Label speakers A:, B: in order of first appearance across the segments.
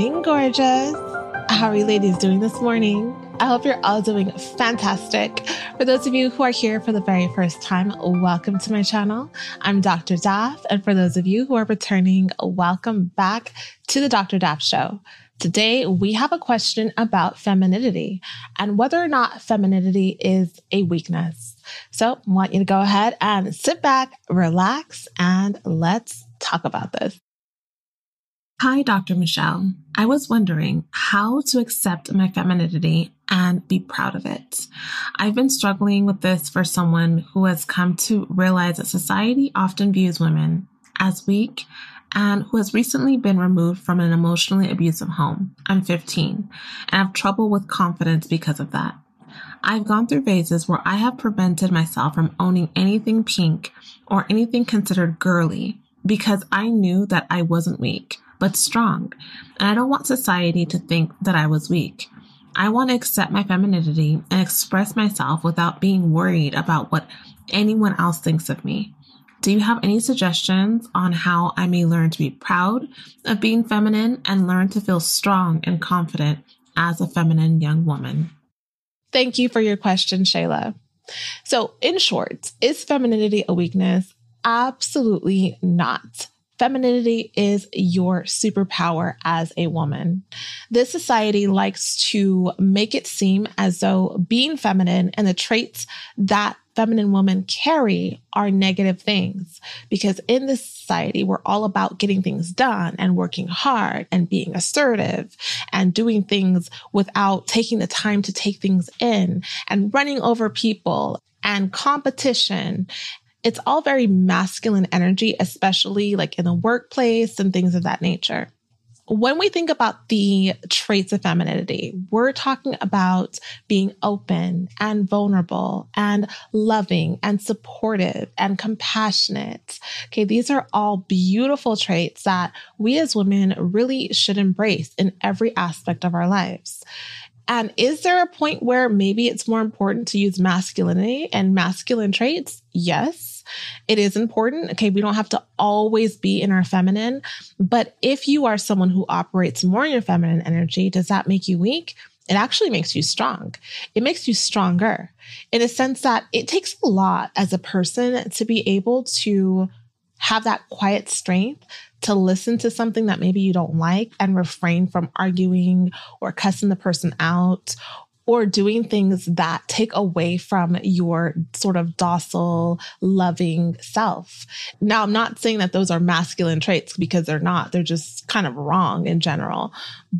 A: morning, gorgeous. How are you ladies doing this morning? I hope you're all doing fantastic. For those of you who are here for the very first time, welcome to my channel. I'm Dr. Daf. And for those of you who are returning, welcome back to the Dr. Daf Show. Today, we have a question about femininity and whether or not femininity is a weakness. So I want you to go ahead and sit back, relax, and let's talk about this. Hi, Dr. Michelle. I was wondering how to accept my femininity and be proud of it. I've been struggling with this for someone who has come to realize that society often views women as weak and who has recently been removed from an emotionally abusive home. I'm 15 and have trouble with confidence because of that. I've gone through phases where I have prevented myself from owning anything pink or anything considered girly because I knew that I wasn't weak but strong. And I don't want society to think that I was weak. I want to accept my femininity and express myself without being worried about what anyone else thinks of me. Do you have any suggestions on how I may learn to be proud of being feminine and learn to feel strong and confident as a feminine young woman? Thank you for your question, Shayla. So, in short, is femininity a weakness? Absolutely not. Femininity is your superpower as a woman. This society likes to make it seem as though being feminine and the traits that feminine women carry are negative things because in this society, we're all about getting things done and working hard and being assertive and doing things without taking the time to take things in and running over people and competition it's all very masculine energy, especially like in the workplace and things of that nature. When we think about the traits of femininity, we're talking about being open and vulnerable and loving and supportive and compassionate. Okay. These are all beautiful traits that we as women really should embrace in every aspect of our lives. And is there a point where maybe it's more important to use masculinity and masculine traits? Yes. It is important. Okay. We don't have to always be in our feminine. But if you are someone who operates more in your feminine energy, does that make you weak? It actually makes you strong. It makes you stronger in a sense that it takes a lot as a person to be able to have that quiet strength to listen to something that maybe you don't like and refrain from arguing or cussing the person out or doing things that take away from your sort of docile, loving self. Now, I'm not saying that those are masculine traits because they're not. They're just kind of wrong in general.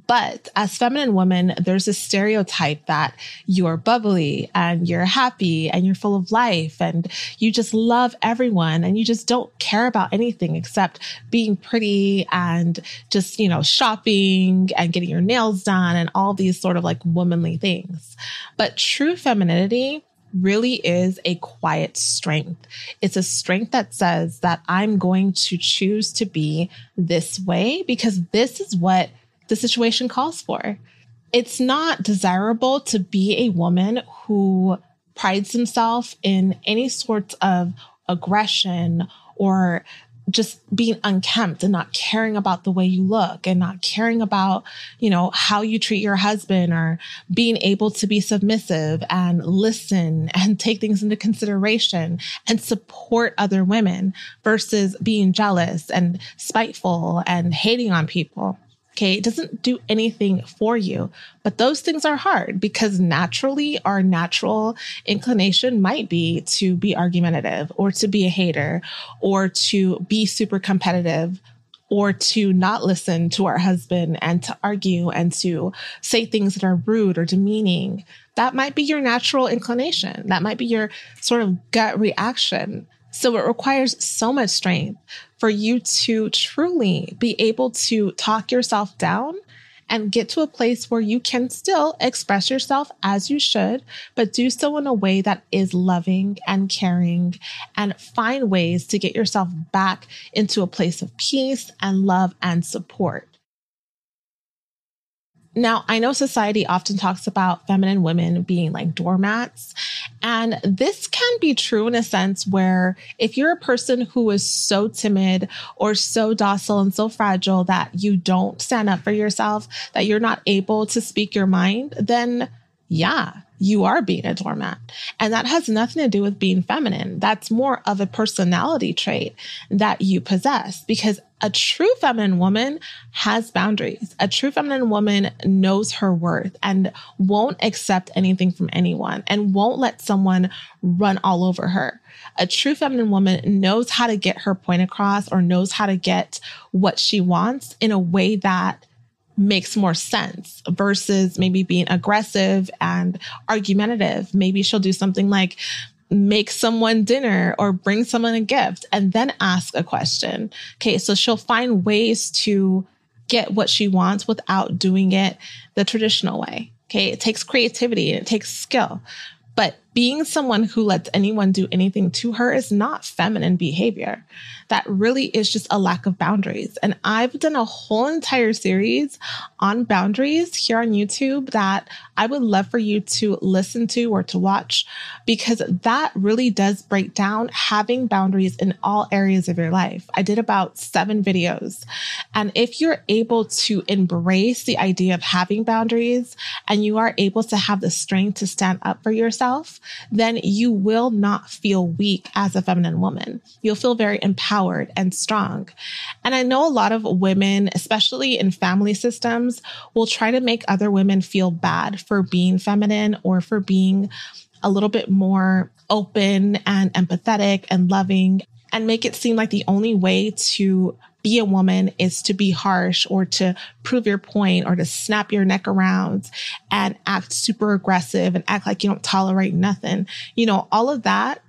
A: But as feminine women, there's a stereotype that you're bubbly and you're happy and you're full of life and you just love everyone and you just don't care about anything except being pretty and just, you know, shopping and getting your nails done and all these sort of like womanly things things. But true femininity really is a quiet strength. It's a strength that says that I'm going to choose to be this way because this is what the situation calls for. It's not desirable to be a woman who prides himself in any sort of aggression or just being unkempt and not caring about the way you look and not caring about, you know, how you treat your husband or being able to be submissive and listen and take things into consideration and support other women versus being jealous and spiteful and hating on people. Okay. It doesn't do anything for you, but those things are hard because naturally our natural inclination might be to be argumentative or to be a hater or to be super competitive or to not listen to our husband and to argue and to say things that are rude or demeaning. That might be your natural inclination. That might be your sort of gut reaction. So it requires so much strength for you to truly be able to talk yourself down and get to a place where you can still express yourself as you should, but do so in a way that is loving and caring and find ways to get yourself back into a place of peace and love and support. Now, I know society often talks about feminine women being like doormats. And this can be true in a sense where if you're a person who is so timid or so docile and so fragile that you don't stand up for yourself, that you're not able to speak your mind, then yeah, you are being a doormat. And that has nothing to do with being feminine. That's more of a personality trait that you possess because a true feminine woman has boundaries. A true feminine woman knows her worth and won't accept anything from anyone and won't let someone run all over her. A true feminine woman knows how to get her point across or knows how to get what she wants in a way that makes more sense versus maybe being aggressive and argumentative. Maybe she'll do something like make someone dinner or bring someone a gift and then ask a question. Okay. So she'll find ways to get what she wants without doing it the traditional way. Okay. It takes creativity and it takes skill. But being someone who lets anyone do anything to her is not feminine behavior. That really is just a lack of boundaries. And I've done a whole entire series on boundaries here on YouTube that I would love for you to listen to or to watch because that really does break down having boundaries in all areas of your life. I did about seven videos. And if you're able to embrace the idea of having boundaries and you are able to have the strength to stand up for yourself, then you will not feel weak as a feminine woman. You'll feel very empowered and strong. And I know a lot of women, especially in family systems, will try to make other women feel bad for being feminine or for being a little bit more open and empathetic and loving and make it seem like the only way to be a woman is to be harsh or to prove your point or to snap your neck around and act super aggressive and act like you don't tolerate nothing. You know, all of that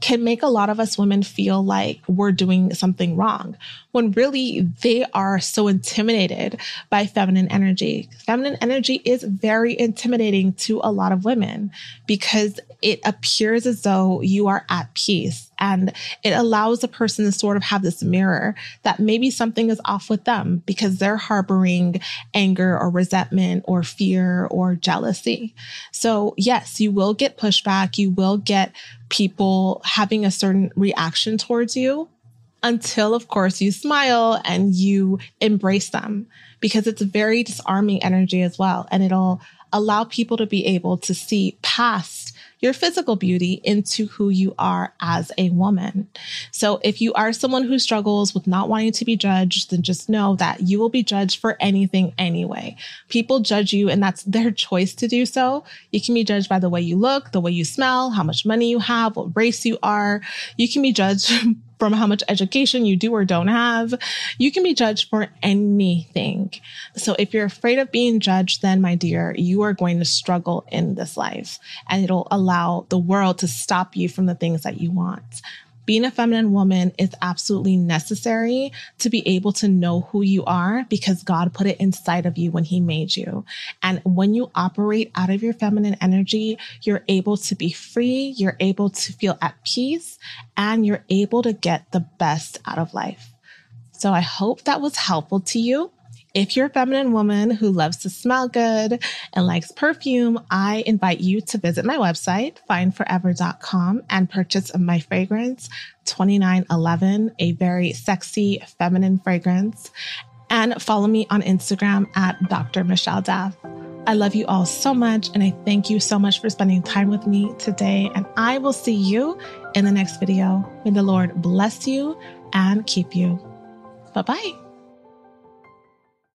A: can make a lot of us women feel like we're doing something wrong when really they are so intimidated by feminine energy. Feminine energy is very intimidating to a lot of women because it appears as though you are at peace and it allows a person to sort of have this mirror that maybe something is off with them because they're harboring anger or resentment or fear or jealousy. So yes, you will get pushback. You will get people having a certain reaction towards you until, of course, you smile and you embrace them because it's a very disarming energy as well. And it'll allow people to be able to see past your physical beauty into who you are as a woman. So if you are someone who struggles with not wanting to be judged, then just know that you will be judged for anything anyway. People judge you and that's their choice to do so. You can be judged by the way you look, the way you smell, how much money you have, what race you are. You can be judged from how much education you do or don't have. You can be judged for anything. So if you're afraid of being judged, then my dear, you are going to struggle in this life and it'll allow the world to stop you from the things that you want being a feminine woman is absolutely necessary to be able to know who you are because God put it inside of you when he made you. And when you operate out of your feminine energy, you're able to be free. You're able to feel at peace and you're able to get the best out of life. So I hope that was helpful to you. If you're a feminine woman who loves to smell good and likes perfume, I invite you to visit my website, fineforever.com, and purchase my fragrance, 2911, a very sexy feminine fragrance. And follow me on Instagram at Dr. Michelle Daf. I love you all so much, and I thank you so much for spending time with me today. And I will see you in the next video. May the Lord bless you and keep you. Bye bye.